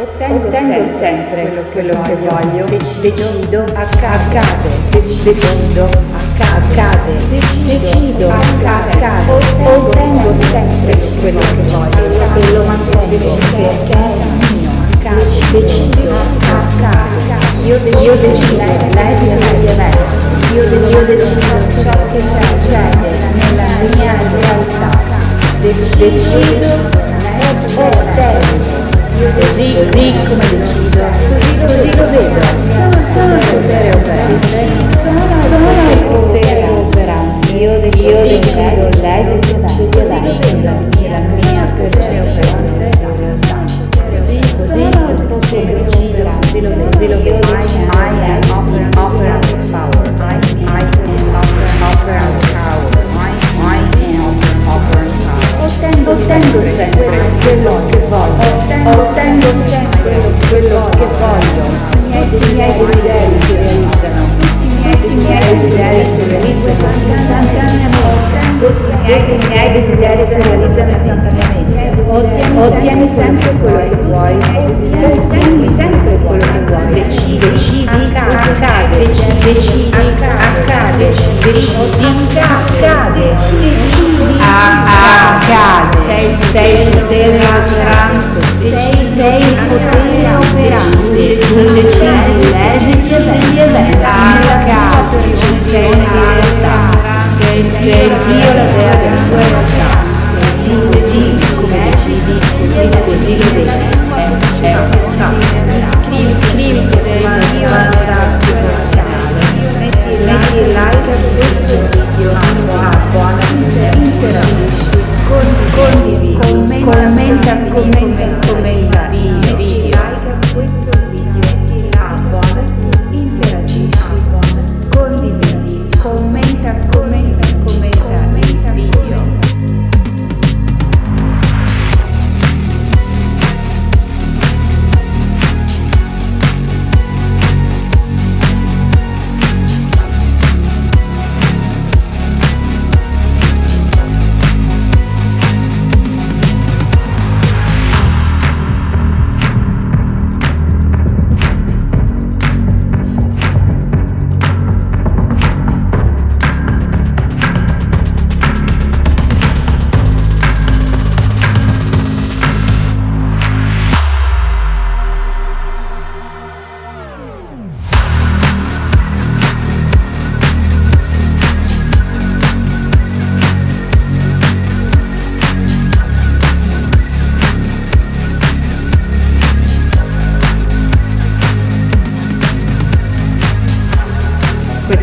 Ottengo, Ottengo sempre, quello, quello che voglio, decido, decido accade, accade, decido, decido accade, decido, decido accade, ottengo, ottengo sempre quello che voglio. e lo mantengo perché è mio, accade, decido accade, io decido, l'esito decido, io decido ciò che succede nella mia realtà, decido voglio, tutti i miei desideri si realizzano, tutti i miei desideri si realizzano. Istantaneamente, tutti i miei desideri si realizzano istantaneamente, ottieni sempre quello che vuoi, ottieni sempre quello che vuoi, decidi, decidi, accade, decidi, accade, decidi, accade, decidi, accade, sei, il potere operante, sei, Dio la dea della tua realtà, così, così come decidi, così, così lo vedi, è, è scrivi, scrivi, sei Dio fantastico, metti il like a questo video, buona interagisci, condividi, commenta, commenta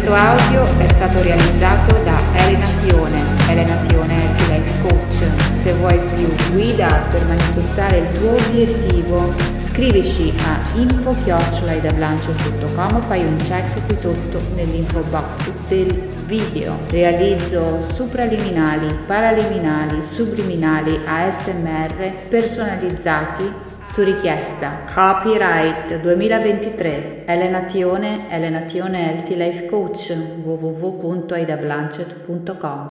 Questo audio è stato realizzato da Elena Tione. Elena Tione è Life Coach. Se vuoi più guida per manifestare il tuo obiettivo, scrivici a info-idablancio.com o fai un check qui sotto nell'info box del video. Realizzo supraliminali, paraliminali, subliminali ASMR personalizzati su richiesta. Copyright 2023. Elena Tione, Elena Tione Healthy Life Coach www.aidablancet.com